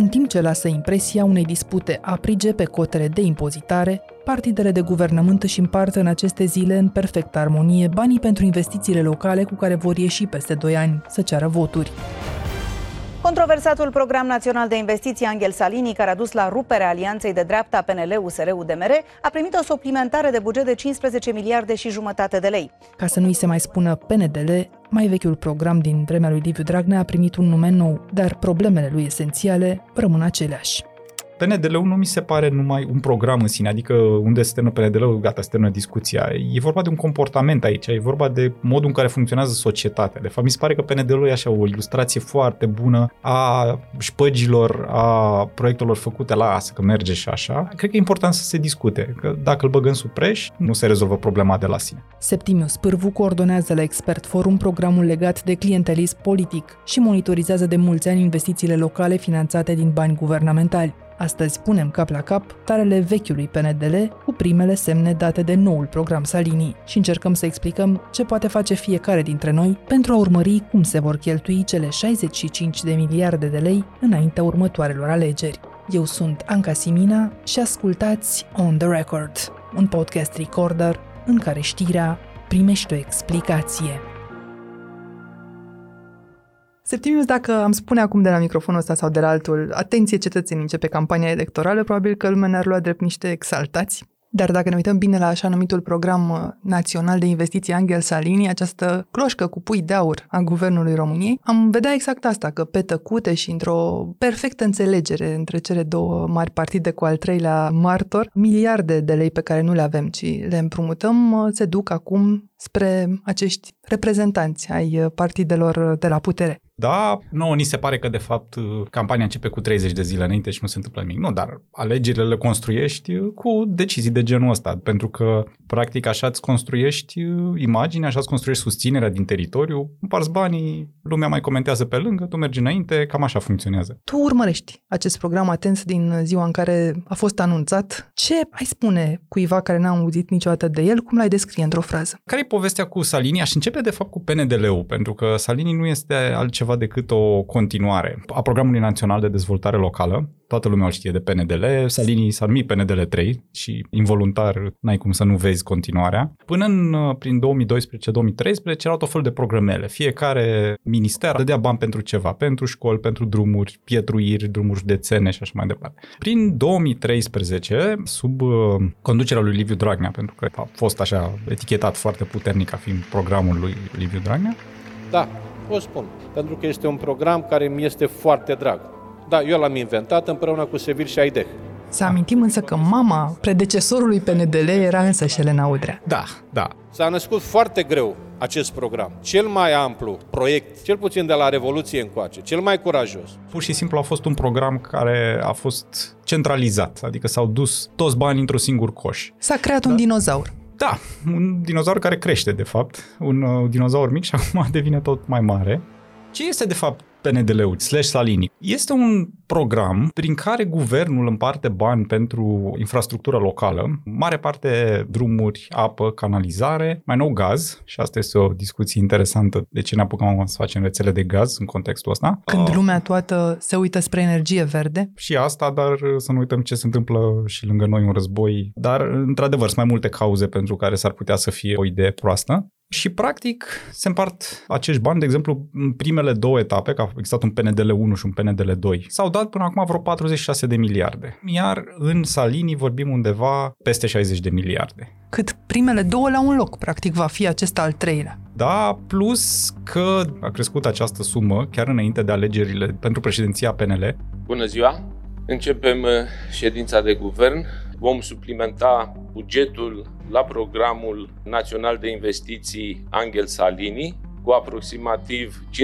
în timp ce lasă impresia unei dispute aprige pe cotele de impozitare, partidele de guvernământ își împart în aceste zile în perfectă armonie banii pentru investițiile locale cu care vor ieși peste 2 ani să ceară voturi. Controversatul program național de investiții Angel Salini, care a dus la ruperea alianței de dreapta PNL-USR-UDMR, a primit o suplimentare de buget de 15 miliarde și jumătate de lei. Ca să nu-i se mai spună PNDL, mai vechiul program din vremea lui Liviu Dragnea a primit un nume nou, dar problemele lui esențiale rămân aceleași. PNDL-ul nu mi se pare numai un program în sine, adică unde se termină PNDL-ul, gata, se termină discuția. E vorba de un comportament aici, e vorba de modul în care funcționează societatea. De fapt, mi se pare că PNDL-ul e așa o ilustrație foarte bună a șpăgilor, a proiectelor făcute la asta, că merge și așa. Cred că e important să se discute, că dacă îl băgăm sub preș, nu se rezolvă problema de la sine. Septimius Pârvu coordonează la Expert Forum programul legat de clientelism politic și monitorizează de mulți ani investițiile locale finanțate din bani guvernamentali. Astăzi punem cap la cap tarele vechiului PNDL cu primele semne date de noul program Salini și încercăm să explicăm ce poate face fiecare dintre noi pentru a urmări cum se vor cheltui cele 65 de miliarde de lei înaintea următoarelor alegeri. Eu sunt Anca Simina și ascultați On The Record, un podcast recorder în care știrea primește o explicație. Septimius, dacă am spune acum de la microfonul ăsta sau de la altul, atenție cetățenii, începe campania electorală, probabil că lumea ne-ar lua drept niște exaltați. Dar dacă ne uităm bine la așa numitul program uh, național de investiții Angel Salini, această cloșcă cu pui de aur a Guvernului României, am vedea exact asta, că pe tăcute și într-o perfectă înțelegere între cele două mari partide cu al treilea martor, miliarde de lei pe care nu le avem, ci le împrumutăm, uh, se duc acum spre acești reprezentanți ai uh, partidelor de la putere. Da, nouă ni se pare că de fapt campania începe cu 30 de zile înainte și nu se întâmplă nimic. Nu, dar alegerile le construiești cu decizii de genul ăsta, pentru că practic așa îți construiești imaginea, așa îți construiești susținerea din teritoriu, împarți banii, lumea mai comentează pe lângă, tu mergi înainte, cam așa funcționează. Tu urmărești acest program atent din ziua în care a fost anunțat. Ce ai spune cuiva care n-a auzit niciodată de el? Cum l-ai descrie într-o frază? Care e povestea cu Salini? Aș începe de fapt cu PNDL-ul, pentru că Salini nu este altceva altceva decât o continuare a Programului Național de Dezvoltare Locală. Toată lumea îl știe de PNDL, Salini s-a numit PNDL 3 și involuntar n-ai cum să nu vezi continuarea. Până în, prin 2012-2013 erau tot fel de programele. Fiecare minister dădea bani pentru ceva, pentru școli, pentru drumuri, pietruiri, drumuri județene și așa mai departe. Prin 2013, sub uh, conducerea lui Liviu Dragnea, pentru că a fost așa etichetat foarte puternic ca fiind programul lui Liviu Dragnea, da, o spun, pentru că este un program care mi este foarte drag. Da, eu l-am inventat împreună cu Sevil și Aideh. Să amintim însă că mama predecesorului PNDL era însă și Elena Udrea. Da, da. S-a născut foarte greu acest program. Cel mai amplu proiect, cel puțin de la Revoluție încoace, cel mai curajos. Pur și simplu a fost un program care a fost centralizat, adică s-au dus toți banii într-un singur coș. S-a creat da? un dinozaur. Da, un dinozaur care crește, de fapt. Un uh, dinozaur mic și acum devine tot mai mare. Ce este, de fapt, PNDL-ul, slash Salini. Este un program prin care guvernul împarte bani pentru infrastructură locală, mare parte drumuri, apă, canalizare, mai nou gaz și asta este o discuție interesantă de ce ne apucăm să facem rețele de gaz în contextul ăsta. Când uh, lumea toată se uită spre energie verde? Și asta, dar să nu uităm ce se întâmplă și lângă noi un război. Dar, într-adevăr, sunt mai multe cauze pentru care s-ar putea să fie o idee proastă. Și, practic, se împart acești bani, de exemplu, în primele două etape, că a existat un PNDL 1 și un PNDL 2, s-au dat până acum vreo 46 de miliarde. Iar în Salini vorbim undeva peste 60 de miliarde. Cât primele două la un loc, practic, va fi acesta al treilea. Da, plus că a crescut această sumă chiar înainte de alegerile pentru președinția PNL. Bună ziua! Începem uh, ședința de guvern. Vom suplimenta bugetul la programul național de investiții Angel Salini cu aproximativ 15,5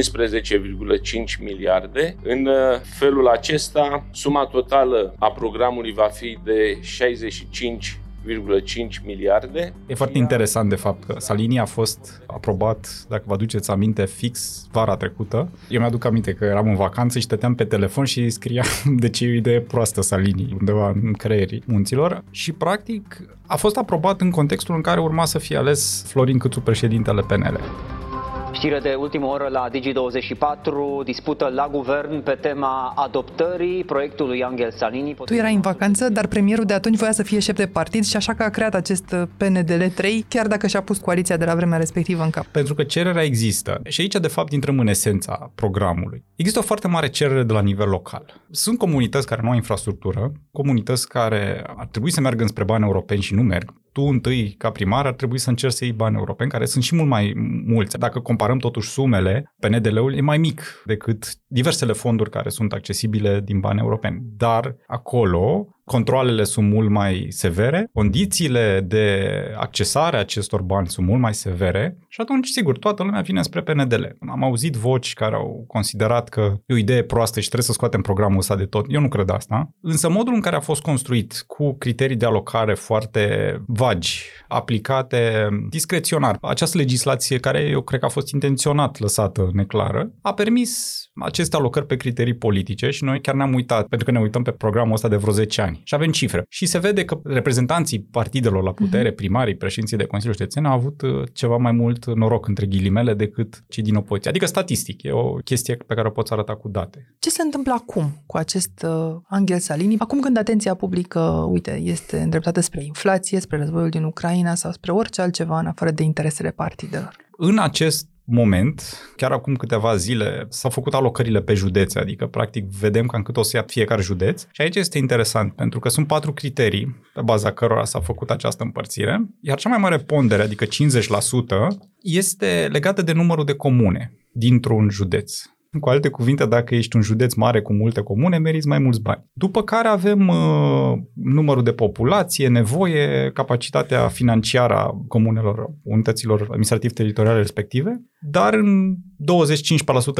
miliarde. În uh, felul acesta, suma totală a programului va fi de 65 1,5 miliarde. E foarte interesant de fapt că Salini a fost aprobat, dacă vă aduceți aminte, fix vara trecută. Eu mi-aduc aminte că eram în vacanță și stăteam pe telefon și scria de ce e o idee proastă Salini undeva în creierii munților și practic a fost aprobat în contextul în care urma să fie ales Florin Câțu președintele PNL. Știre de ultimă oră la Digi24, dispută la guvern pe tema adoptării proiectului Angel Salini. Tu erai în vacanță, dar premierul de atunci voia să fie șef de partid și așa că a creat acest PNDL 3, chiar dacă și-a pus coaliția de la vremea respectivă în cap. Pentru că cererea există. Și aici, de fapt, intrăm în esența programului. Există o foarte mare cerere de la nivel local. Sunt comunități care nu au infrastructură, comunități care ar trebui să meargă înspre bani europeni și nu merg tu întâi, ca primar, ar trebui să încerci să iei bani europeni, care sunt și mult mai mulți. Dacă comparăm totuși sumele, PNDL-ul e mai mic decât diversele fonduri care sunt accesibile din bani europeni. Dar acolo controlele sunt mult mai severe, condițiile de accesare a acestor bani sunt mult mai severe și atunci, sigur, toată lumea vine spre PNDL. Am auzit voci care au considerat că e o idee proastă și trebuie să scoatem programul ăsta de tot. Eu nu cred asta. Însă modul în care a fost construit cu criterii de alocare foarte vagi, aplicate discreționar, această legislație care eu cred că a fost intenționat lăsată neclară, a permis aceste alocări pe criterii politice și noi chiar ne-am uitat, pentru că ne uităm pe programul ăsta de vreo 10 ani și avem cifre. Și se vede că reprezentanții partidelor la putere, mhm. primarii, președinții de Consiliul Județean au avut uh, ceva mai mult noroc între ghilimele decât cei din opoziție. Adică statistic, e o chestie pe care o poți arăta cu date. Ce se întâmplă acum cu acest uh, Angel Salini? Acum când atenția publică, uite, este îndreptată spre inflație, spre războiul din Ucraina sau spre orice altceva în afară de interesele partidelor. În acest moment, chiar acum câteva zile, s-au făcut alocările pe județe, adică practic vedem cam cât o să ia fiecare județ. Și aici este interesant, pentru că sunt patru criterii pe baza cărora s-a făcut această împărțire, iar cea mai mare pondere, adică 50%, este legată de numărul de comune dintr-un județ. Cu alte cuvinte, dacă ești un județ mare cu multe comune, meriți mai mulți bani. După care avem uh, numărul de populație, nevoie, capacitatea financiară a comunelor, unităților administrativ-teritoriale respective, dar în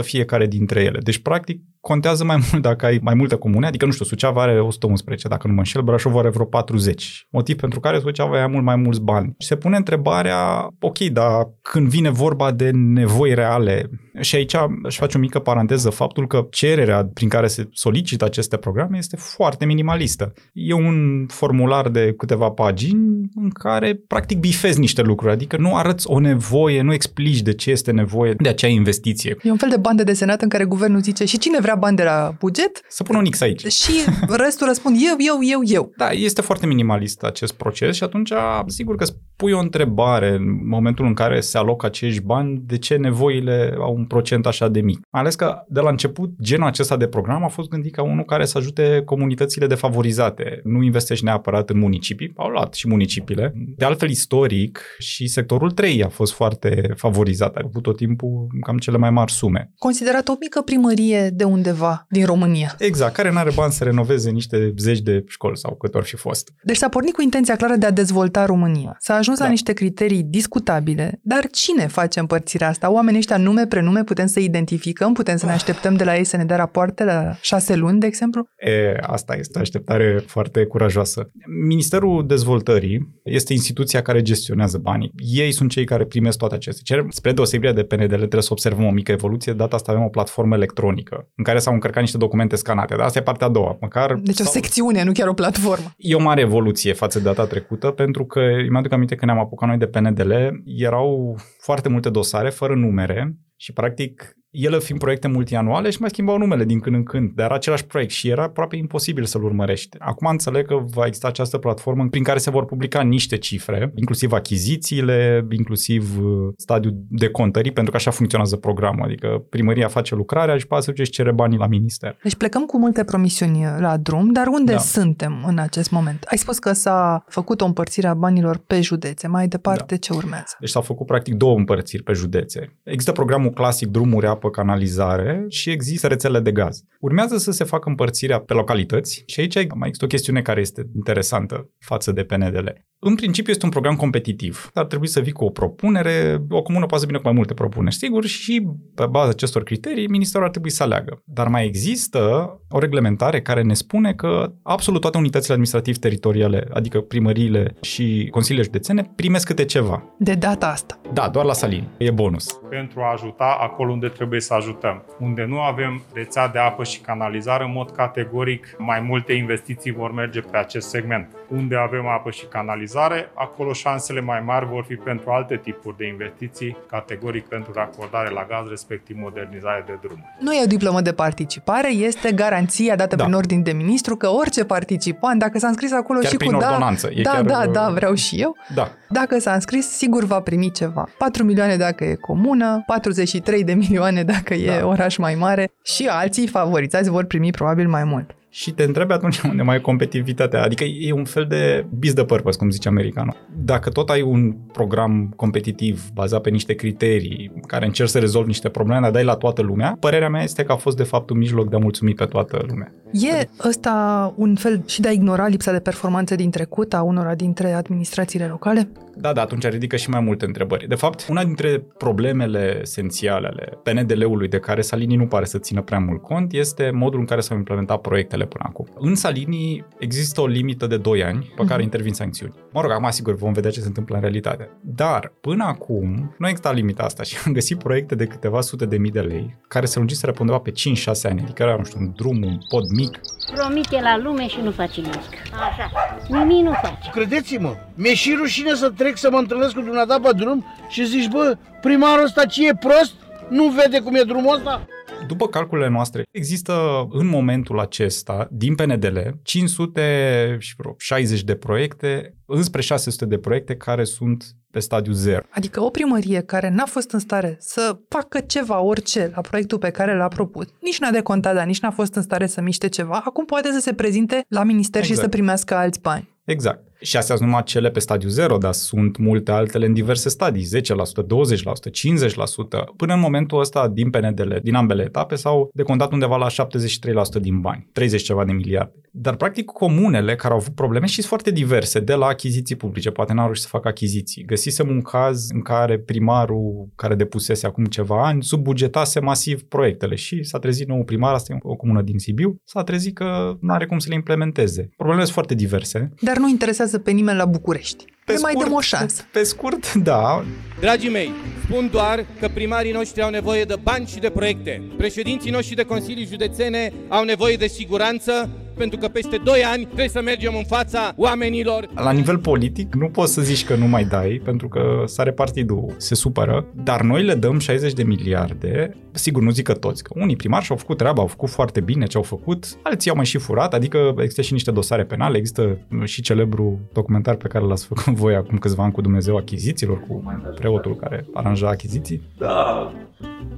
25% fiecare dintre ele. Deci, practic, contează mai mult dacă ai mai multe comune, adică, nu știu, Suceava are 111, dacă nu mă înșel, Brașov are vreo 40. Motiv pentru care Suceava ia mult mai mulți bani. Și se pune întrebarea, ok, dar când vine vorba de nevoi reale, și aici aș face o mică paranteză, faptul că cererea prin care se solicită aceste programe este foarte minimalistă. E un formular de câteva pagini în care, practic, bifezi niște lucruri, adică nu arăți o nevoie, nu explici de ce este nevoie de acea investiție. E un fel de bandă desenată în care guvernul zice și cine vrea bani de la buget? Să pună un X aici. Și restul răspund eu, eu, eu, eu. Da, este foarte minimalist acest proces și atunci sigur că pui o întrebare în momentul în care se alocă acești bani, de ce nevoile au un procent așa de mic. Mai ales că de la început genul acesta de program a fost gândit ca unul care să ajute comunitățile defavorizate. Nu investești neapărat în municipii, au luat și municipiile. De altfel, istoric și sectorul 3 a fost foarte favorizat. A avut tot timpul cam cele mai mari sume. Considerat o mică primărie de undeva din România. Exact, care nu are bani să renoveze niște zeci de școli sau cât ori fi fost. Deci s-a pornit cu intenția clară de a dezvolta România. S-a ajuns da. la niște criterii discutabile, dar cine face împărțirea asta? Oamenii ăștia nume, prenume, putem să identificăm, putem să ne așteptăm de la ei să ne dea rapoarte la șase luni, de exemplu? E, asta este o așteptare foarte curajoasă. Ministerul Dezvoltării este instituția care gestionează banii. Ei sunt cei care primesc toate aceste cereri. Spre deosebire de PNDL, trebuie să observăm o mică evoluție. Data asta avem o platformă electronică în care s-au încărcat niște documente scanate. Dar asta e partea a doua. Măcar deci o secțiune, nu chiar o platformă. E o mare evoluție față de data trecută, pentru că îmi aduc aminte că ne-am apucat noi de PNDL, erau foarte multe dosare fără numere și practic ele fiind proiecte multianuale și mai schimbau numele din când în când, dar era același proiect și era aproape imposibil să-l urmărești. Acum înțeleg că va exista această platformă prin care se vor publica niște cifre, inclusiv achizițiile, inclusiv uh, stadiul de contării, pentru că așa funcționează programul, adică primăria face lucrarea și poate să și cere banii la minister. Deci plecăm cu multe promisiuni la drum, dar unde da. suntem în acest moment? Ai spus că s-a făcut o împărțire a banilor pe județe, mai departe da. ce urmează? Deci s-au făcut practic două împărțiri pe județe. Există programul clasic drumuri, apă, canalizare și există rețele de gaz. Urmează să se facă împărțirea pe localități și aici mai există o chestiune care este interesantă față de PNDL. În principiu este un program competitiv. Ar trebui să vii cu o propunere, o comună poate să vină cu mai multe propuneri, sigur, și pe baza acestor criterii, ministerul ar trebui să aleagă. Dar mai există o reglementare care ne spune că absolut toate unitățile administrativ-teritoriale, adică primăriile și consiliile județene, primesc câte ceva. De data asta. Da, doar la Salini. E bonus. Pentru a ajuta acolo unde trebuie să ajutăm. Unde nu avem rețea de apă și canalizare, în mod categoric, mai multe investiții vor merge pe acest segment unde avem apă și canalizare, acolo șansele mai mari vor fi pentru alte tipuri de investiții, categoric pentru racordare la gaz, respectiv modernizare de drum. Nu e o diplomă de participare, este garanția dată da. prin ordin de ministru că orice participant, dacă s-a înscris acolo chiar și prin cu da, ordonanță. E da, chiar, da, da, vreau și eu, Da. dacă s-a înscris, sigur va primi ceva. 4 milioane dacă e comună, 43 de milioane dacă e Da. oraș mai mare și alții favorizați vor primi probabil mai mult. Și te întrebi atunci unde mai e competitivitatea. Adică e un fel de biz de purpose, cum zice americanul. Dacă tot ai un program competitiv bazat pe niște criterii care încerci să rezolvi niște probleme, dar dai la toată lumea, părerea mea este că a fost de fapt un mijloc de a mulțumi pe toată lumea. E ăsta un fel și de a ignora lipsa de performanță din trecut a unora dintre administrațiile locale? Da, da, atunci ridică și mai multe întrebări. De fapt, una dintre problemele esențiale ale PNDL-ului de care Salini nu pare să țină prea mult cont este modul în care s-au implementat proiectele până acum. În Salini există o limită de 2 ani pe care intervin sancțiuni. Mă rog, acum sigur vom vedea ce se întâmplă în realitate. Dar până acum nu exista limita asta și am găsit proiecte de câteva sute de mii de lei care se lungiseră pe undeva pe 5-6 ani, adică era, nu știu, un drum, un pod mic, Promite la lume și nu face nimic. Așa. Nimic nu face. Credeți-mă, mi-e și rușine să trec să mă întâlnesc cu dumneata pe drum și zici, bă, primarul ăsta ce e prost? Nu vede cum e drumul ăsta? După calculele noastre, există în momentul acesta, din PNDL, 560 de proiecte, înspre 600 de proiecte care sunt pe stadiu 0. Adică o primărie care n-a fost în stare să facă ceva, orice, la proiectul pe care l-a propus, nici n-a decontat, dar nici n-a fost în stare să miște ceva, acum poate să se prezinte la minister și Exact. să primească alți bani. Exact. Și astea sunt numai cele pe stadiu 0, dar sunt multe altele în diverse stadii, 10%, 20%, 50%. Până în momentul ăsta, din PNDL, din ambele etape, s-au decontat undeva la 73% din bani, 30 ceva de miliarde. Dar, practic, comunele care au avut probleme și sunt foarte diverse, de la achiziții publice, poate n-au reușit să facă achiziții. Găsisem un caz în care primarul care depusese acum ceva ani subbugetase masiv proiectele și s-a trezit nou primar, asta e o comună din Sibiu, s-a trezit că nu are cum să le implementeze. Problemele sunt foarte diverse. Dar nu interesează pe nimeni la București. Pe mai dăm o șansă. Pe scurt, da. Dragii mei, spun doar că primarii noștri au nevoie de bani și de proiecte. Președinții noștri de consilii județene au nevoie de siguranță, pentru că peste 2 ani trebuie să mergem în fața oamenilor. La nivel politic, nu poți să zici că nu mai dai, pentru că sare partidul, se supără, dar noi le dăm 60 de miliarde, sigur nu zic că toți, că unii primari și-au făcut treaba, au făcut foarte bine ce au făcut, alții au mai și furat, adică există și niște dosare penale, există și celebru documentar pe care l-ați făcut voi acum câțiva ani cu Dumnezeu achizițiilor, cu preotul care aranja achiziții. Da,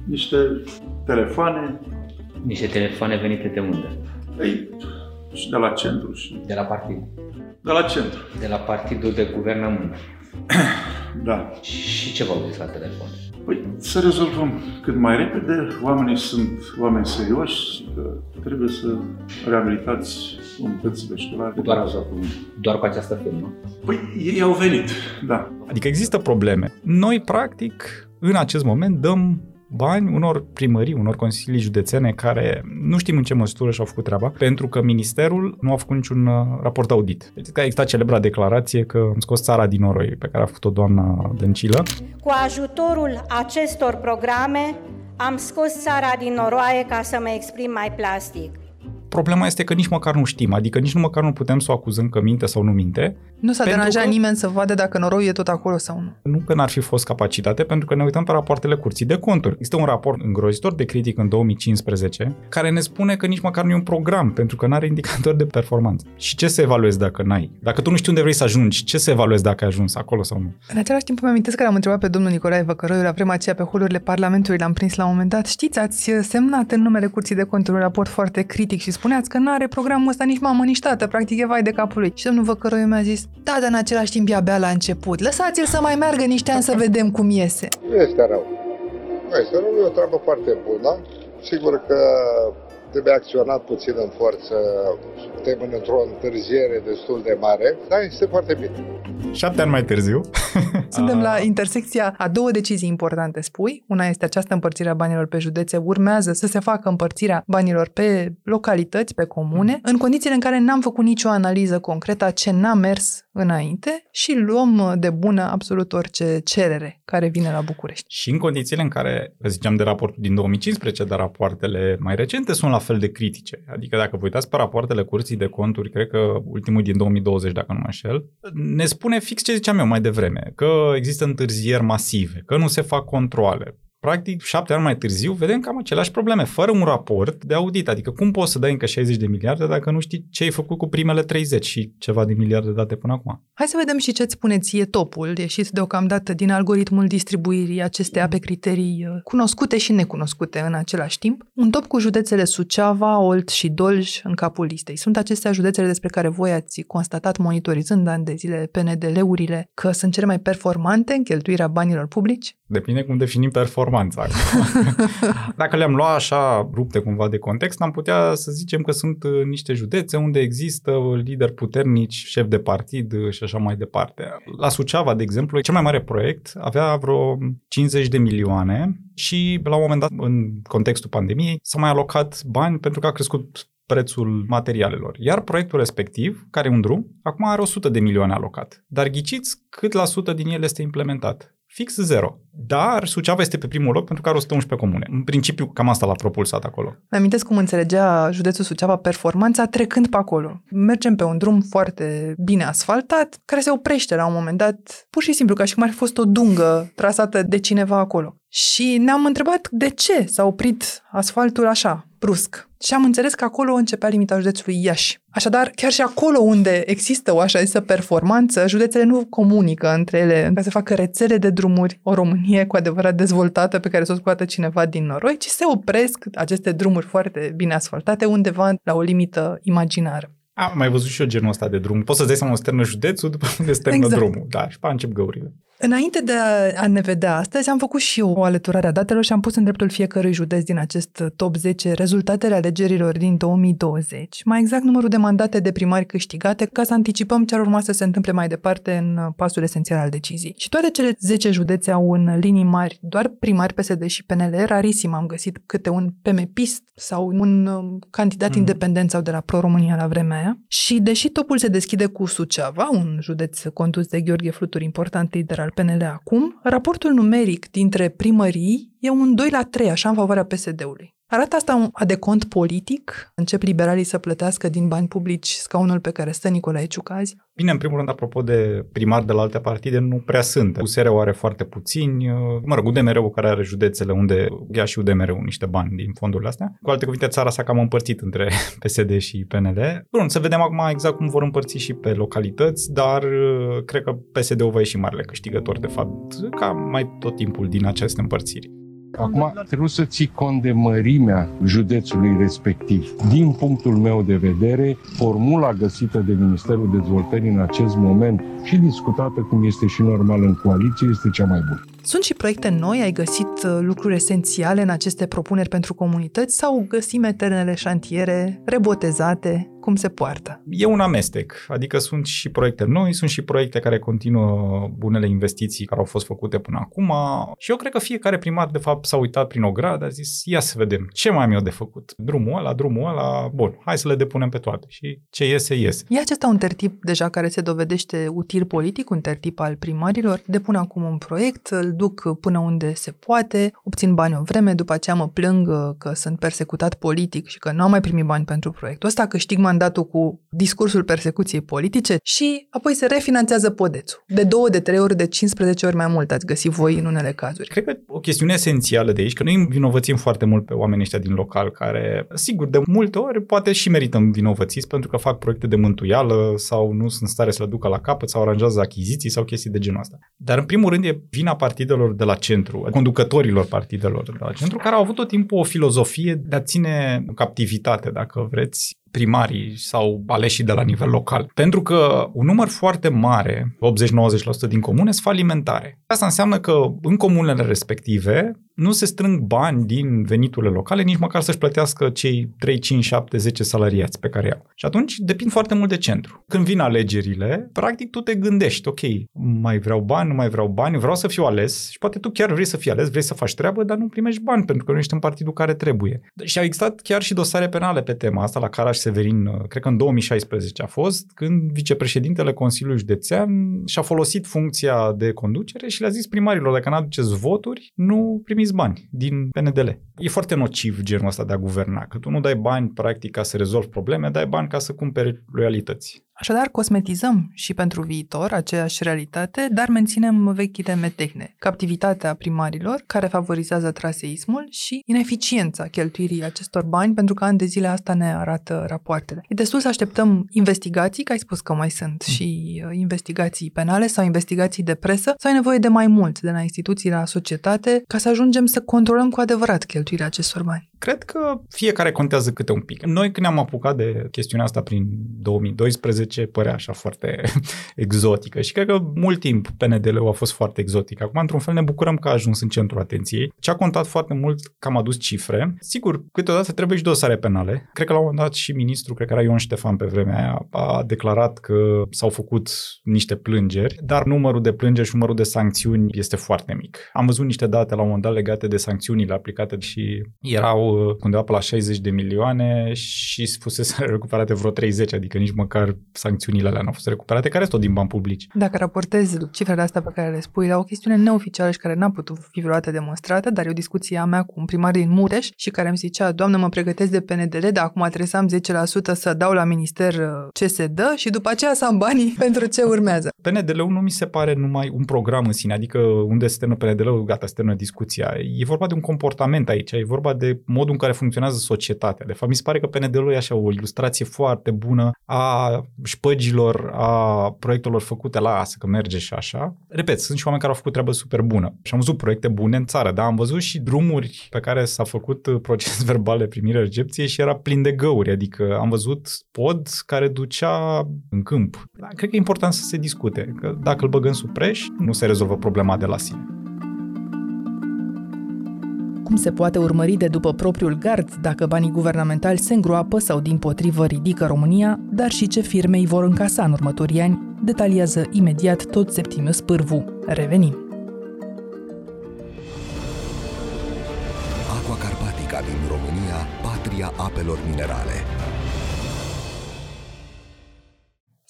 niște telefoane. Niște telefoane venite de unde? Ei, și de la centru. Și De la partid. de la centru. De la partidul de guvernământ. Da. Și ce v-au zis la telefon? Păi să rezolvăm cât mai repede. Oamenii sunt oameni serioși și că trebuie să reabilitați unitățile școlare. Doar, doar cu această firmă? Păi ei au venit, da. Adică există probleme. Noi, practic, în acest moment dăm bani unor primării, unor consilii județene care nu știm în ce măsură și-au făcut treaba, pentru că ministerul nu a făcut niciun uh, raport audit. Deci că a existat celebra declarație că am scos țara din noroi, pe care a făcut-o doamna Dăncilă. Cu ajutorul acestor programe am scos țara din noroaie ca să mă exprim mai plastic. Problema este că nici măcar nu știm, adică nici nu măcar nu putem să o acuzăm că minte sau nu minte. Nu s-a Pentru deranjat că- nimeni să vadă dacă noroiul e tot acolo sau nu. Nu că n-ar fi fost capacitate, pentru că ne uităm pe rapoartele curții de conturi. Există un raport îngrozitor de critic în 2015 care ne spune că nici măcar nu e un program, pentru că nu are indicator de performanță. Și ce să evaluezi dacă n-ai? Dacă tu nu știi unde vrei să ajungi, ce să evaluezi dacă ai ajuns acolo sau nu? În același timp îmi amintesc că l-am întrebat pe domnul Nicolae Văcăroiu la vremea aceea pe holurile Parlamentului, l-am prins la un moment dat. Știți, ați semnat în numele Curții de Conturi un raport foarte critic și spuneați că nu are programul ăsta nici mamă, nici tată, practic e vai de capul lui. Și domnul Văcăroiu mi-a zis, da, dar în același timp e abia la început. Lăsați-l să mai meargă niște ani să vedem cum iese. Nu este rău. Nu este rău, e o treabă foarte bună. Sigur că trebuie acționat puțin în forță, suntem într-o întârziere destul de mare, dar este foarte bine. Șapte ani mai târziu. Suntem la intersecția a două decizii importante, spui. Una este această împărțire a banilor pe județe. Urmează să se facă împărțirea banilor pe localități, pe comune, în condițiile în care n-am făcut nicio analiză concretă a ce n-a mers înainte și luăm de bună absolut orice cerere care vine la București. Și în condițiile în care, ziceam de raportul din 2015, dar rapoartele mai recente sunt la fel de critice. Adică dacă vă uitați pe rapoartele curții de conturi, cred că ultimul din 2020, dacă nu mă înșel, ne spune fix ce ziceam eu mai devreme, că există întârzieri masive, că nu se fac controle, practic, șapte ani mai târziu, vedem cam aceleași probleme, fără un raport de audit. Adică cum poți să dai încă 60 de miliarde dacă nu știi ce ai făcut cu primele 30 și ceva de miliarde date până acum? Hai să vedem și ce-ți spune ție topul, ieșit deocamdată din algoritmul distribuirii acestea pe criterii uh, cunoscute și necunoscute în același timp. Un top cu județele Suceava, Olt și Dolj în capul listei. Sunt acestea județele despre care voi ați constatat monitorizând ani de zile PNDL-urile că sunt cele mai performante în cheltuirea banilor publici? Depinde cum definim performanța. Dacă le-am luat așa rupte cumva de context, am putea să zicem că sunt uh, niște județe unde există lideri puternici, șef de partid uh, și așa mai departe. La Suceava, de exemplu, cel mai mare proiect avea vreo 50 de milioane și la un moment dat, în contextul pandemiei, s-au mai alocat bani pentru că a crescut prețul materialelor. Iar proiectul respectiv, care e un drum, acum are 100 de milioane alocat. Dar ghiciți cât la sută din el este implementat fix zero. Dar Suceava este pe primul loc pentru că are 111 comune. În principiu, cam asta l-a propulsat acolo. Îmi amintesc cum înțelegea județul Suceava performanța trecând pe acolo. Mergem pe un drum foarte bine asfaltat, care se oprește la un moment dat, pur și simplu, ca și cum ar fi fost o dungă trasată de cineva acolo. Și ne-am întrebat de ce s-a oprit asfaltul așa, brusc. Și am înțeles că acolo începea limita județului Iași. Așadar, chiar și acolo unde există o așa zisă performanță, județele nu comunică între ele ca să facă rețele de drumuri, o Românie cu adevărat dezvoltată pe care să o scoată cineva din noroi, ci se opresc aceste drumuri foarte bine asfaltate undeva la o limită imaginară. Am mai văzut și eu genul ăsta de drum. Poți să-ți dai seama sternă județul după unde sternă exact. drumul. Da, și pe încep găurile. Înainte de a ne vedea astăzi, am făcut și eu o alăturare a datelor și am pus în dreptul fiecărui județ din acest top 10 rezultatele alegerilor din 2020, mai exact numărul de mandate de primari câștigate, ca să anticipăm ce ar urma să se întâmple mai departe în pasul esențial al deciziei. Și toate cele 10 județe au în linii mari doar primari PSD și PNL, rarisim am găsit câte un PMPist sau un um, candidat mm. independent sau de la Pro-România la vremea aia. Și deși topul se deschide cu Suceava, un județ condus de Gheorghe Fluturi, important lider al al PNL acum, raportul numeric dintre primării e un 2 la 3, așa în favoarea PSD-ului. Arată asta un adecont politic? Încep liberalii să plătească din bani publici scaunul pe care stă Nicolae Ciucazi? Bine, în primul rând, apropo de primari de la alte partide, nu prea sunt. USR-ul are foarte puțini, mă rog, UDMR-ul care are județele unde ia și UDMR-ul niște bani din fondurile astea. Cu alte cuvinte, țara s-a cam împărțit între PSD și PNL. Bun, să vedem acum exact cum vor împărți și pe localități, dar cred că PSD-ul va ieși marele câștigător, de fapt, ca mai tot timpul din aceste împărțiri. Acum trebuie să ții cont de mărimea județului respectiv. Din punctul meu de vedere, formula găsită de Ministerul Dezvoltării în acest moment și discutată cum este și normal în coaliție este cea mai bună. Sunt și proiecte noi? Ai găsit uh, lucruri esențiale în aceste propuneri pentru comunități sau găsim eternele șantiere rebotezate? Cum se poartă? E un amestec, adică sunt și proiecte noi, sunt și proiecte care continuă bunele investiții care au fost făcute până acum și eu cred că fiecare primar de fapt s-a uitat prin o gradă, a zis ia să vedem ce mai am eu de făcut. Drumul ăla, drumul ăla, bun, hai să le depunem pe toate și ce iese, iese. E acesta un tertip deja care se dovedește util politic, un tertip al primarilor, depun acum un proiect, îl duc până unde se poate, obțin bani o vreme, după aceea mă plâng că sunt persecutat politic și că nu am mai primit bani pentru proiectul ăsta, câștig mandatul cu discursul persecuției politice și apoi se refinanțează podețul. De două, de trei ori, de 15 ori mai mult ați găsit voi în unele cazuri. Cred că o chestiune esențială de aici, că noi învinovățim foarte mult pe oamenii ăștia din local care, sigur, de multe ori poate și merită învinovățiți pentru că fac proiecte de mântuială sau nu sunt stare să le ducă la capăt sau aranjează achiziții sau chestii de genul ăsta. Dar în primul rând e vina partidului partidelor de la centru, conducătorilor partidelor de la centru, care au avut tot timpul o filozofie de a ține captivitate, dacă vreți, primarii sau aleșii de la nivel local. Pentru că un număr foarte mare, 80-90% din comune, sunt falimentare. Asta înseamnă că în comunele respective nu se strâng bani din veniturile locale, nici măcar să-și plătească cei 3, 5, 7, 10 salariați pe care au. Și atunci depind foarte mult de centru. Când vin alegerile, practic tu te gândești, ok, mai vreau bani, nu mai vreau bani, vreau să fiu ales și poate tu chiar vrei să fii ales, vrei să faci treabă, dar nu primești bani pentru că nu ești în partidul care trebuie. Și au existat chiar și dosare penale pe tema asta la Caraș Severin, uh, cred că în 2016 a fost, când vicepreședintele Consiliului Județean și-a folosit funcția de conducere și le-a zis primarilor, dacă nu aduceți voturi, nu primiți trimis bani din PNDL. E foarte nociv genul ăsta de a guverna, că tu nu dai bani practic ca să rezolvi probleme, dai bani ca să cumperi loialități. Așadar, cosmetizăm și pentru viitor aceeași realitate, dar menținem vechile metehne. Captivitatea primarilor, care favorizează traseismul și ineficiența cheltuirii acestor bani, pentru că ani de zile asta ne arată rapoartele. E destul să așteptăm investigații, că ai spus că mai sunt mm. și uh, investigații penale sau investigații de presă, sau ai nevoie de mai mult de la instituții, la societate, ca să ajungem să controlăm cu adevărat cheltuirea acestor bani? Cred că fiecare contează câte un pic. Noi când ne-am apucat de chestiunea asta prin 2012, părea așa foarte exotică și cred că mult timp PNDL-ul a fost foarte exotic. Acum, într-un fel, ne bucurăm că a ajuns în centrul atenției. Ce a contat foarte mult că am adus cifre. Sigur, câteodată trebuie și dosare penale. Cred că la un moment dat și ministrul, cred că era Ion Ștefan pe vremea aia, a declarat că s-au făcut niște plângeri, dar numărul de plângeri și numărul de sancțiuni este foarte mic. Am văzut niște date la un moment dat legate de sancțiunile aplicate și erau undeva pe la 60 de milioane și fusese recuperate vreo 30, adică nici măcar sancțiunile alea nu au fost recuperate, care sunt tot din bani publici. Dacă raportezi cifrele astea pe care le spui la o chestiune neoficială și care n-a putut fi vreodată demonstrată, dar e o discuție a mea cu un primar din Mureș și care îmi zicea, doamnă, mă pregătesc de PNDL, dar acum trebuie să am 10% să dau la minister uh, ce se dă și după aceea să am banii pentru ce urmează. PNDL-ul nu mi se pare numai un program în sine, adică unde se termină PNDL-ul, gata, se termină discuția. E vorba de un comportament aici, e vorba de modul în care funcționează societatea. De fapt, mi se pare că PND-ul e așa o ilustrație foarte bună a șpăgilor, a proiectelor făcute la asta, că merge și așa. Repet, sunt și oameni care au făcut treabă super bună. Și am văzut proiecte bune în țară, dar am văzut și drumuri pe care s-a făcut proces verbal de primire recepție și era plin de găuri. Adică am văzut pod care ducea în câmp. Cred că e important să se discute, că dacă îl băgăm sub preș, nu se rezolvă problema de la sine cum se poate urmări de după propriul gard dacă banii guvernamentali se îngroapă sau din potrivă ridică România, dar și ce firme îi vor încasa în următorii ani, detaliază imediat tot Septimius Pârvu. Revenim! Aqua Carpatica din România, patria apelor minerale.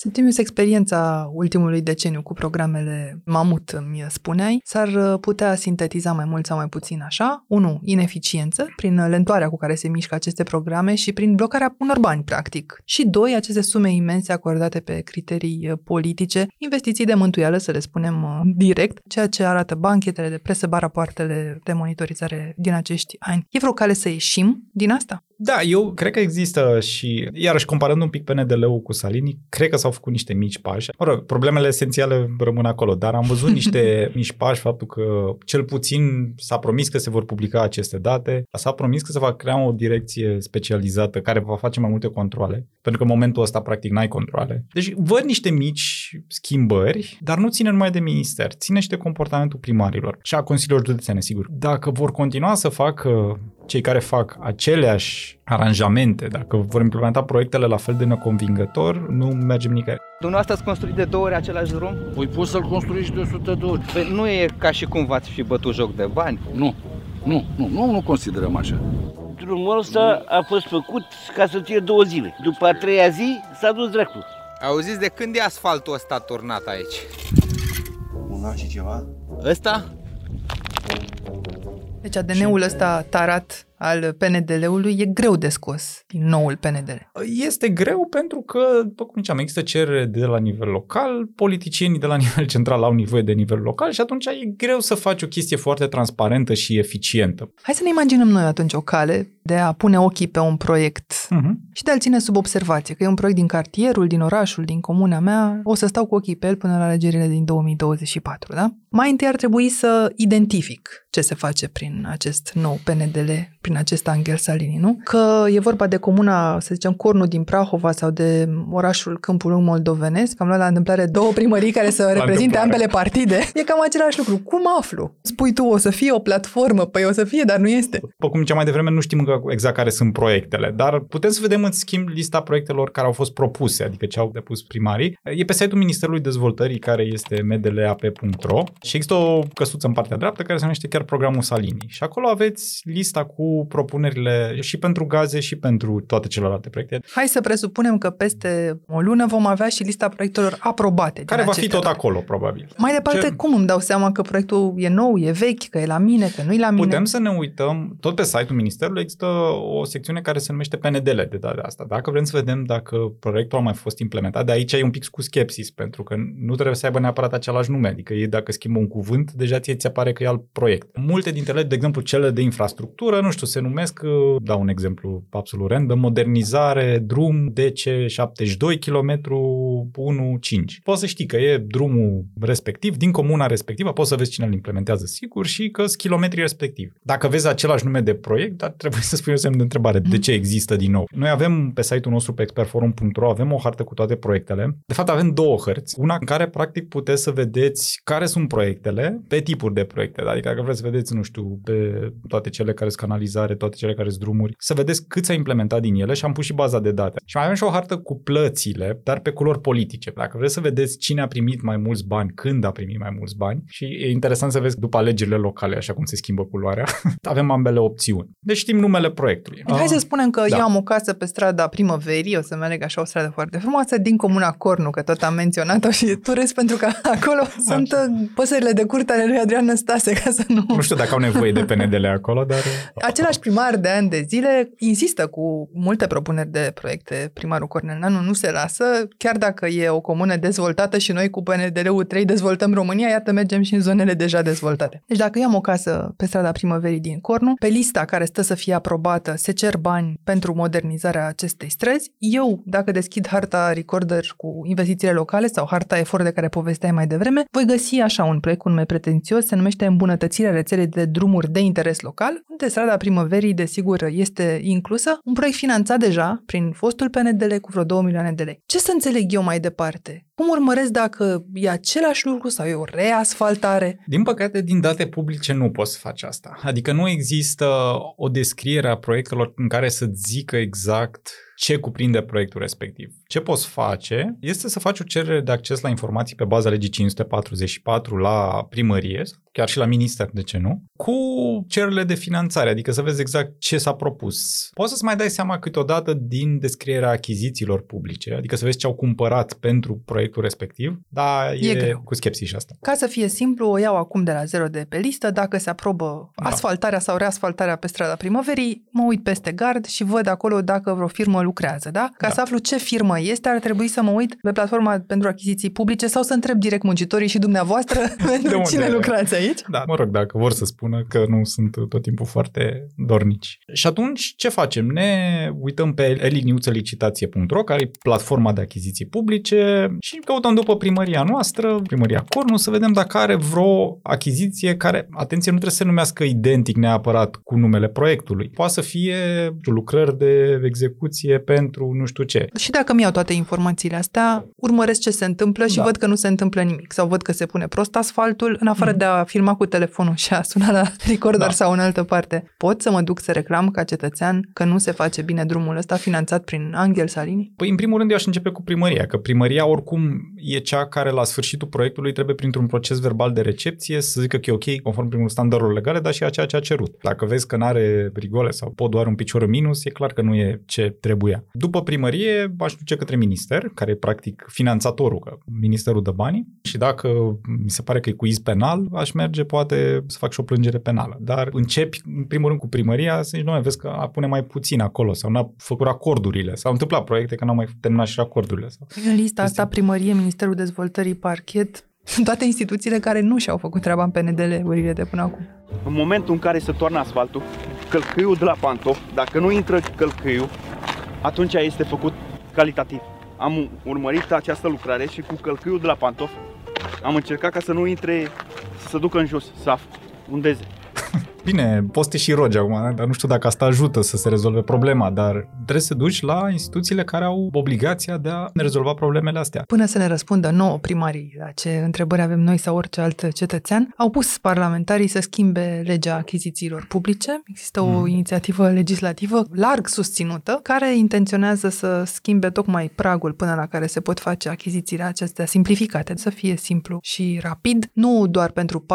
Septimius, experiența ultimului deceniu cu programele Mamut, îmi spuneai, s-ar putea sintetiza mai mult sau mai puțin așa. 1. Ineficiență, prin lentoarea cu care se mișcă aceste programe și prin blocarea unor bani, practic. Și 2. Aceste sume imense acordate pe criterii politice, investiții de mântuială, să le spunem uh, direct, ceea ce arată banchetele de presă, barapoartele de monitorizare din acești ani. E vreo cale să ieșim din asta? Da, eu cred că există și, iarăși comparând un pic PNDL-ul cu Salini, cred că s-au făcut niște mici pași. Mă rog, problemele esențiale rămân acolo, dar am văzut niște mici pași, faptul că cel puțin s-a promis că se vor publica aceste date, s-a promis că se va crea o direcție specializată care va face mai multe controle, pentru că în momentul ăsta practic n-ai controle. Deci văd niște mici schimbări, dar nu ține numai de minister, ține și de comportamentul primarilor și a consiliilor județene, sigur. Dacă vor continua să facă cei care fac aceleași aranjamente, dacă vor implementa proiectele la fel de neconvingător, nu mergem nicăieri. Dumneavoastră ați construit de două ori același drum? Păi poți să-l construiești de 100 de ori. Păi nu e ca și cum v-ați fi bătut joc de bani? Nu, nu, nu, nu, nu considerăm așa. Drumul ăsta a fost făcut ca să fie două zile. După a treia zi s-a dus dracul. Auziți de când e asfaltul ăsta turnat aici? Un an și ceva. Ăsta? Deci ADN-ul ăsta tarat al PNDL-ului e greu de scos din noul PNDL. Este greu pentru că, după cum ziceam, există cerere de la nivel local, politicienii de la nivel central au nevoie de nivel local și atunci e greu să faci o chestie foarte transparentă și eficientă. Hai să ne imaginăm noi atunci o cale de a pune ochii pe un proiect uh-huh. și de a-l ține sub observație, că e un proiect din cartierul, din orașul, din comuna mea, o să stau cu ochii pe el până la alegerile din 2024, da? Mai întâi ar trebui să identific ce se face prin acest nou PNDL, prin acest Angel Salini, nu? Că e vorba de comuna, să zicem, Cornu din Prahova sau de orașul Câmpul Lung moldovenesc, am luat la întâmplare două primării care să reprezinte ambele partide, e cam același lucru. Cum aflu? Spui tu, o să fie o platformă, păi o să fie, dar nu este. După cum ziceam mai devreme, nu știm încă exact care sunt proiectele, dar putem să vedem în schimb lista proiectelor care au fost propuse, adică ce au depus primarii. E pe site-ul Ministerului Dezvoltării care este mdlap.ro și există o căsuță în partea dreaptă care se numește chiar programul Salini și acolo aveți lista cu propunerile și pentru gaze și pentru toate celelalte proiecte. Hai să presupunem că peste o lună vom avea și lista proiectelor aprobate. Care va fi tot acolo, probabil. Mai departe, Ce... cum îmi dau seama că proiectul e nou, e vechi, că e la mine, că nu e la mine? Putem să ne uităm, tot pe site-ul Ministerului există o secțiune care se numește PNDL de data asta. Dacă vrem să vedem dacă proiectul a mai fost implementat, de aici e un pic cu skepsis, pentru că nu trebuie să aibă neapărat același nume, adică e dacă schimbă un cuvânt, deja ție ți apare că e alt proiect. Multe dintre ele, de exemplu, cele de infrastructură, nu știu, se numesc, dau un exemplu absolut random, modernizare, drum DC72 km 15. Poți să știi că e drumul respectiv, din comuna respectivă, poți să vezi cine îl implementează sigur și că sunt kilometrii respectiv. Dacă vezi același nume de proiect, dar trebuie să spui o semn de întrebare. De ce există din nou? Noi avem pe site-ul nostru pe expertforum.ro avem o hartă cu toate proiectele. De fapt avem două hărți. Una în care practic puteți să vedeți care sunt proiectele pe tipuri de proiecte. Adică dacă vreți să vedeți, nu știu, pe toate cele care sunt canalizare, toate cele care sunt drumuri, să vedeți cât s-a implementat din ele și am pus și baza de date. Și mai avem și o hartă cu plățile, dar pe culori politice. Dacă vreți să vedeți cine a primit mai mulți bani, când a primit mai mulți bani și e interesant să vezi după alegerile locale, așa cum se schimbă culoarea, avem ambele opțiuni. Deci știm numele proiectului. Hai să spunem că da. eu am o casă pe strada Primăverii, o să merg așa o stradă foarte frumoasă, din comuna Cornu, că tot am menționat-o și turist pentru că acolo așa. sunt uh, păsările de curte ale lui Adrian Năstase, ca să nu... Nu știu dacă au nevoie de PNDL acolo, dar... Același primar de ani de zile insistă cu multe propuneri de proiecte. Primarul Cornel Nanu nu se lasă, chiar dacă e o comună dezvoltată și noi cu PNDL-ul 3 dezvoltăm România, iată mergem și în zonele deja dezvoltate. Deci dacă eu am o casă pe strada Primăverii din Cornu, pe lista care stă să fie aprobată se cer bani pentru modernizarea acestei străzi, eu, dacă deschid harta Recorder cu investițiile locale sau harta efort de care povesteai mai devreme, voi găsi așa un proiect cu nume pretențios, se numește Îmbunătățirea rețelei de drumuri de interes local, unde strada Primăverii, desigur, este inclusă, un proiect finanțat deja prin fostul PNDL cu vreo 2 milioane de lei. Ce să înțeleg eu mai departe? Cum urmăresc dacă e același lucru sau e o reasfaltare? Din păcate, din date publice nu poți să faci asta. Adică nu există o descriere a proiectelor în care să zică exact ce cuprinde proiectul respectiv. Ce poți face este să faci o cerere de acces la informații pe baza legii 544 la primărie, chiar și la minister, de ce nu, cu cererile de finanțare, adică să vezi exact ce s-a propus. Poți să-ți mai dai seama câteodată din descrierea achizițiilor publice, adică să vezi ce au cumpărat pentru proiectul respectiv, dar e, e greu. cu skepsis și asta. Ca să fie simplu, o iau acum de la zero de pe listă, dacă se aprobă da. asfaltarea sau reasfaltarea pe strada primăverii, mă uit peste gard și văd acolo dacă vreo firmă lucrează, da? Ca da. să aflu ce firmă este, ar trebui să mă uit pe platforma pentru achiziții publice sau să întreb direct muncitorii și dumneavoastră pentru cine lucrați aici. Da, mă rog, dacă vor să spună că nu sunt tot timpul foarte dornici. Și atunci ce facem? Ne uităm pe eliniuțelicitație.ro, care e platforma de achiziții publice și căutăm după primăria noastră, primăria Cornu, să vedem dacă are vreo achiziție care, atenție, nu trebuie să se numească identic neapărat cu numele proiectului. Poate să fie lucrări de execuție pentru nu știu ce. Și dacă mi iau toate informațiile astea, urmăresc ce se întâmplă și da. văd că nu se întâmplă nimic sau văd că se pune prost asfaltul, în afară mm. de a filma cu telefonul și a suna la recorder da. sau în altă parte. Pot să mă duc să reclam ca cetățean că nu se face bine drumul ăsta finanțat prin Angel Salini? Păi, în primul rând, eu aș începe cu primăria, că primăria oricum e cea care la sfârșitul proiectului trebuie printr-un proces verbal de recepție să zică că e ok conform primul standardelor legale, dar și a ceea ce a cerut. Dacă vezi că nu are rigole sau pot doar un picior în minus, e clar că nu e ce trebuia. După primărie, aș duce către minister, care e practic finanțatorul, că ministerul dă banii și dacă mi se pare că e cu iz penal, aș merge poate să fac și o plângere penală. Dar începi, în primul rând, cu primăria să zici, nu, vezi că a pune mai puțin acolo sau n-a făcut acordurile. S-au întâmplat proiecte că n-au mai terminat și acordurile. Sau... În lista asta, primărie, Ministerul Dezvoltării, Parchet, sunt toate instituțiile care nu și-au făcut treaba în PNDL-urile de până acum. În momentul în care se toarnă asfaltul, călcâiul de la pantof, dacă nu intră călcâiul, atunci este făcut calitativ. Am urmărit această lucrare și cu călcâiul de la pantof am încercat ca să nu intre, să se ducă în jos, să undeze. Bine, poți și rogi acum, dar nu știu dacă asta ajută să se rezolve problema, dar trebuie să duci la instituțiile care au obligația de a rezolva problemele astea. Până să ne răspundă nouă primarii la ce întrebări avem noi sau orice alt cetățean, au pus parlamentarii să schimbe legea achizițiilor publice. Există o mm. inițiativă legislativă larg susținută care intenționează să schimbe tocmai pragul până la care se pot face achizițiile acestea simplificate, să fie simplu și rapid, nu doar pentru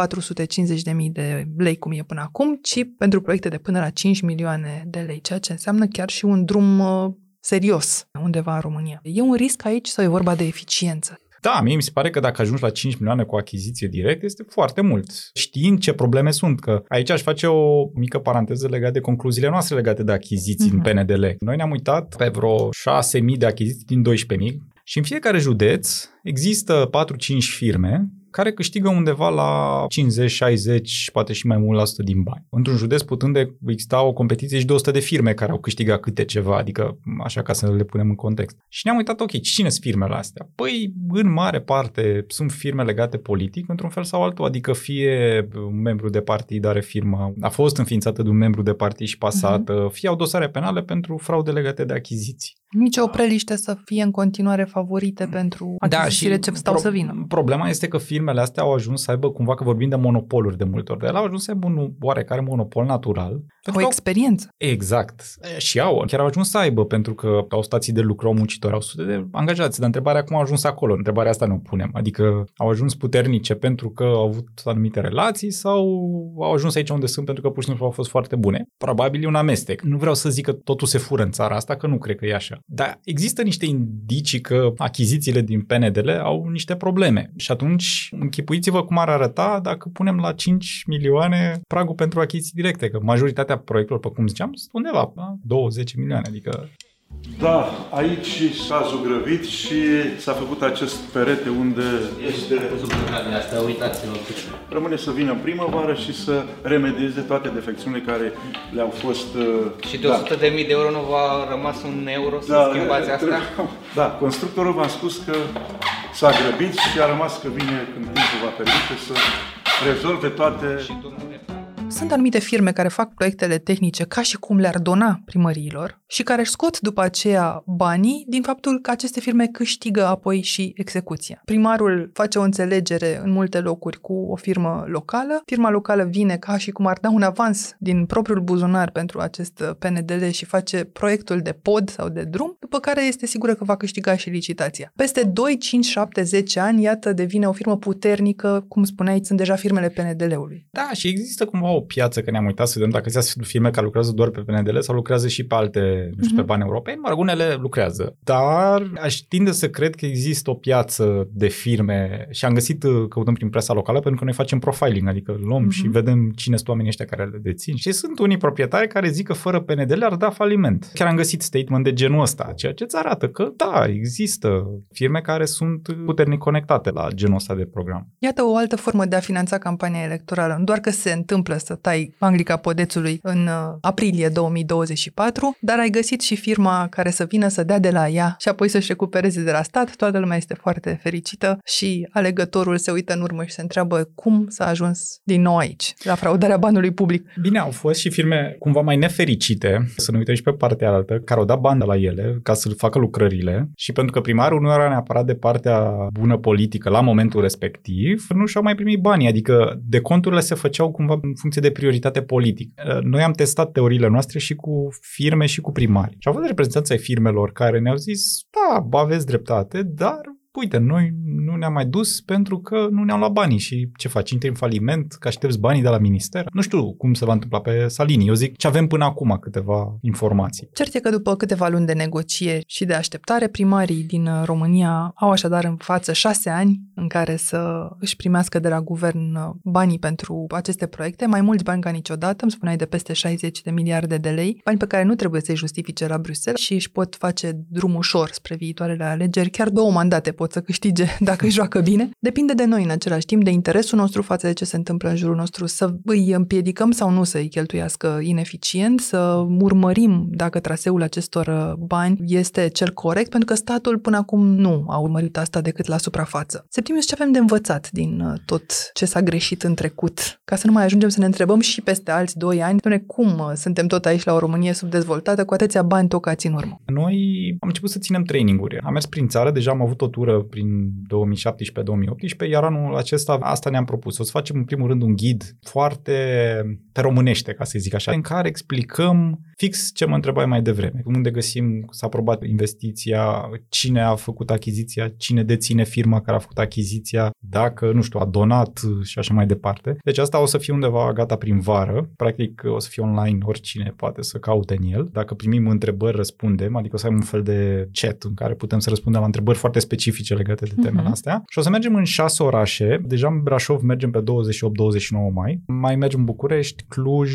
450.000 de lei cum e până acum, ci pentru proiecte de până la 5 milioane de lei, ceea ce înseamnă chiar și un drum uh, serios undeva în România. E un risc aici sau e vorba de eficiență? Da, mie mi se pare că dacă ajungi la 5 milioane cu achiziție direct, este foarte mult. Știind ce probleme sunt, că aici aș face o mică paranteză legată de concluziile noastre legate de achiziții uh-huh. în mhm. PNDL. Noi ne-am uitat pe vreo 6.000 de achiziții din 12.000 și în fiecare județ există 4-5 firme care câștigă undeva la 50, 60, poate și mai mult la 100 din bani. Într-un județ putând de exista o competiție și de 100 de firme care au câștigat câte ceva, adică așa ca să le punem în context. Și ne-am uitat, ok, cine sunt firmele astea? Păi, în mare parte sunt firme legate politic, într-un fel sau altul, adică fie un membru de partid are firma, a fost înființată de un membru de partid și pasată, uh-huh. fie au dosare penale pentru fraude legate de achiziții. Nici o preliște să fie în continuare favorite pentru achizițiile da, ce stau pro- să vină. Problema este că firmele astea au ajuns să aibă cumva, că vorbim de monopoluri de multe ori, dar ele au ajuns să aibă un oarecare monopol natural. O experiență. Au, exact. Și au, chiar au ajuns să aibă, pentru că au stații de lucru, au muncitori, au sute de angajați. Dar întrebarea cum au ajuns acolo? Întrebarea asta nu o punem. Adică au ajuns puternice pentru că au avut anumite relații sau au ajuns aici unde sunt pentru că pur și simplu au fost foarte bune? Probabil e un amestec. Nu vreau să zic că totul se fură în țara asta, că nu cred că e așa. Dar există niște indicii că achizițiile din PNDL au niște probleme. Și atunci închipuiți-vă cum ar arăta dacă punem la 5 milioane pragul pentru achiziții directe, că majoritatea proiectelor, pe cum ziceam, sunt undeva la 20 milioane, adică da, aici s-a zugrăvit și s-a făcut acest perete unde este... Asta, uitați-vă. Rămâne să vină în primăvară și să remedieze toate defecțiunile care le-au fost... Uh, și de 100 de mii de euro nu v-a rămas un euro să da, schimbați asta? Da, constructorul v-a spus că s-a grăbit și a rămas că vine când timpul va permite să rezolve toate... Și sunt anumite firme care fac proiectele tehnice ca și cum le-ar dona primăriilor și care își scot după aceea banii din faptul că aceste firme câștigă apoi și execuția. Primarul face o înțelegere în multe locuri cu o firmă locală, firma locală vine ca și cum ar da un avans din propriul buzunar pentru acest PNDL și face proiectul de pod sau de drum, după care este sigură că va câștiga și licitația. Peste 2, 5, 7, 10 ani, iată, devine o firmă puternică, cum spuneai, sunt deja firmele PNDL-ului. Da, și există cumva o piață, că ne-am uitat să vedem dacă sunt firme care lucrează doar pe PNDL sau lucrează și pe alte, nu știu, uh-huh. pe mhm. bani europeni, mă rog, unele lucrează. Dar aș tinde să cred că există o piață de firme și am găsit, uh, căutăm prin presa locală, pentru că noi facem profiling, adică luăm uh-huh. și vedem cine sunt oamenii ăștia care le dețin. Și sunt unii proprietari care zic că fără PNDL ar da faliment. Chiar am găsit statement de genul ăsta, ceea ce îți arată că da, există firme care sunt puternic conectate la genul ăsta de program. Iată o altă formă de a finanța campania electorală. Doar că se întâmplă să tai Anglica Podețului în uh, aprilie 2024, dar ai găsit și firma care să vină să dea de la ea și apoi să-și recupereze de la stat. Toată lumea este foarte fericită și alegătorul se uită în urmă și se întreabă cum s-a ajuns din nou aici, la fraudarea banului public. Bine, au fost și firme cumva mai nefericite, să ne uităm și pe partea altă, care au dat bani de la ele ca să facă lucrările și pentru că primarul nu era neapărat de partea bună politică la momentul respectiv, nu și-au mai primit banii, adică de conturile se făceau cumva în funcție de prioritate politică. Noi am testat teoriile noastre și cu firme și cu primari. Și au fost reprezentanții ai firmelor care ne-au zis, da, aveți dreptate, dar uite, noi nu ne-am mai dus pentru că nu ne-am luat banii și ce faci, intri în faliment, că aștepți banii de la minister? Nu știu cum se va întâmpla pe Salini. Eu zic ce avem până acum câteva informații. Cert e că după câteva luni de negocieri și de așteptare, primarii din România au așadar în față șase ani în care să își primească de la guvern banii pentru aceste proiecte, mai mulți bani ca niciodată, îmi spuneai de peste 60 de miliarde de lei, bani pe care nu trebuie să-i justifice la Bruxelles și își pot face drum ușor spre viitoarele alegeri, chiar două mandate pot pot să câștige dacă îi joacă bine. Depinde de noi în același timp, de interesul nostru față de ce se întâmplă în jurul nostru, să îi împiedicăm sau nu să îi cheltuiască ineficient, să urmărim dacă traseul acestor uh, bani este cel corect, pentru că statul până acum nu a urmărit asta decât la suprafață. Septimius, ce avem de învățat din uh, tot ce s-a greșit în trecut? Ca să nu mai ajungem să ne întrebăm și peste alți doi ani, spune cum uh, suntem tot aici la o Românie subdezvoltată cu atâția bani tocați în urmă. Noi am început să ținem traininguri. Am mers prin țară, deja am avut o tură prin 2017-2018, iar anul acesta asta ne-am propus. O să facem în primul rând un ghid foarte pe românește, ca să zic așa, în care explicăm fix ce mă întrebai mai devreme. Unde găsim, s-a aprobat investiția, cine a făcut achiziția, cine deține firma care a făcut achiziția, dacă, nu știu, a donat și așa mai departe. Deci asta o să fie undeva gata prin vară. Practic o să fie online, oricine poate să caute în el. Dacă primim întrebări, răspundem, adică o să avem un fel de chat în care putem să răspundem la întrebări foarte specifice legate de temele uh-huh. astea. Și o să mergem în șase orașe. Deja în Brașov mergem pe 28-29 mai. Mai mergem în București, Cluj,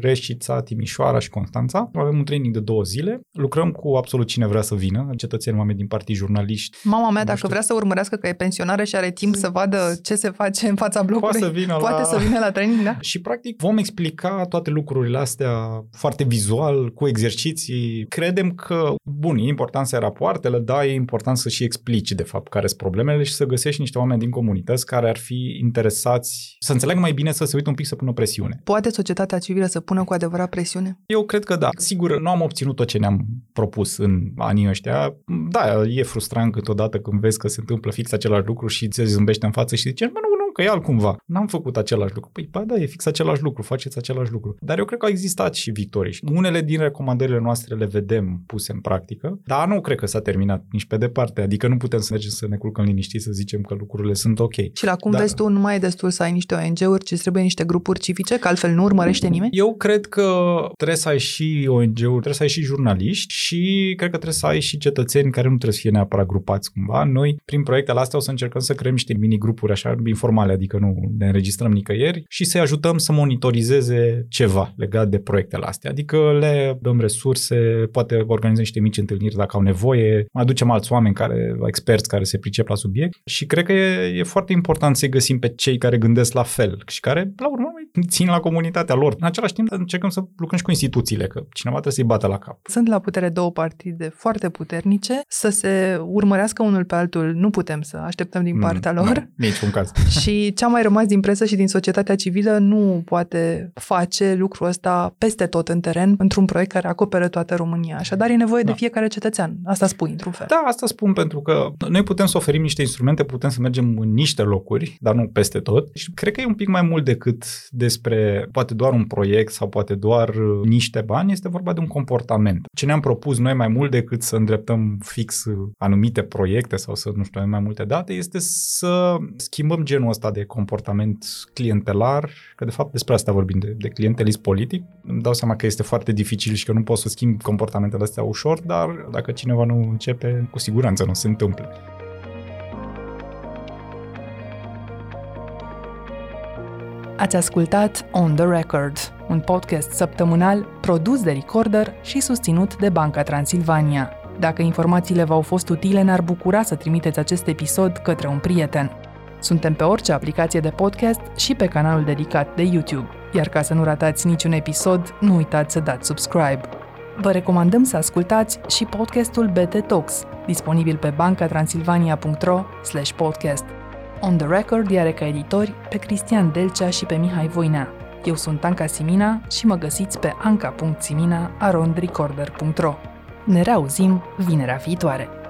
Reșița, Timișoara și Constanța. Avem un training de două zile. Lucrăm cu absolut cine vrea să vină, cetățeni, oameni din partii, jurnaliști. Mama mea, dacă știu. vrea să urmărească că e pensionară și are timp să vadă ce se face în fața blocului, poate să vină, poate la... să vină la training, da? Și practic vom explica toate lucrurile astea foarte vizual, cu exerciții. Credem că, bun, e important să ai rapoartele, dar e important să și explici de fapt care sunt problemele și să găsești niște oameni din comunități care ar fi interesați să înțeleagă mai bine, să se uite un pic să pună presiune. Poate societatea civilă să pună cu adevărat presiune? Eu cred că da. Sigur, nu am obținut tot ce ne-am propus în anii ăștia. Da, e frustrant câteodată când vezi că se întâmplă fix același lucru și ți zâmbește în față și zice, mă, nu, că e altcumva. N-am făcut același lucru. Păi, ba da, e fix același lucru, faceți același lucru. Dar eu cred că au existat și victorii. Unele din recomandările noastre le vedem puse în practică, dar nu cred că s-a terminat nici pe departe. Adică nu putem să mergem să ne culcăm liniștiți să zicem că lucrurile sunt ok. Și la cum dar... vezi tu, nu mai e destul să ai niște ONG-uri, ci trebuie niște grupuri civice, că altfel nu urmărește nimeni? Eu cred că trebuie să ai și ONG-uri, trebuie să ai și jurnaliști și cred că trebuie să ai și cetățeni care nu trebuie să fie neapărat grupați cumva. Noi, prin proiectele astea, o să încercăm să creăm niște mini-grupuri așa informale normale, adică nu ne înregistrăm nicăieri și să-i ajutăm să monitorizeze ceva legat de proiectele astea. Adică le dăm resurse, poate organizăm niște mici întâlniri dacă au nevoie, aducem alți oameni care, experți care se pricep la subiect și cred că e, e foarte important să-i găsim pe cei care gândesc la fel și care, la urmă, țin la comunitatea lor. În același timp, încercăm să lucrăm și cu instituțiile, că cineva trebuie să-i bată la cap. Sunt la putere două partide foarte puternice, să se urmărească unul pe altul, nu putem să așteptăm din mm, partea lor. Nu, niciun caz. și ce a mai rămas din presă și din societatea civilă nu poate face lucrul ăsta peste tot în teren într-un proiect care acoperă toată România. Așadar, e nevoie da. de fiecare cetățean. Asta spui, într-un fel. Da, asta spun pentru că noi putem să oferim niște instrumente, putem să mergem în niște locuri, dar nu peste tot. Și cred că e un pic mai mult decât despre poate doar un proiect sau poate doar uh, niște bani, este vorba de un comportament. Ce ne-am propus noi mai mult decât să îndreptăm fix uh, anumite proiecte sau să, nu știu, avem mai multe date, este să schimbăm genul ăsta de comportament clientelar, că de fapt despre asta vorbim, de, de clientelism politic. Îmi dau seama că este foarte dificil și că nu pot să schimb comportamentele astea ușor, dar dacă cineva nu începe, cu siguranță nu se întâmplă. Ați ascultat On The Record, un podcast săptămânal produs de Recorder și susținut de Banca Transilvania. Dacă informațiile v-au fost utile, ne-ar bucura să trimiteți acest episod către un prieten. Suntem pe orice aplicație de podcast și pe canalul dedicat de YouTube. Iar ca să nu ratați niciun episod, nu uitați să dați subscribe. Vă recomandăm să ascultați și podcastul BT Talks, disponibil pe bancatransilvania.ro podcast. On the Record are ca editori pe Cristian Delcea și pe Mihai Voinea. Eu sunt Anca Simina și mă găsiți pe anca.simina.arondrecorder.ro Ne reauzim vinerea viitoare!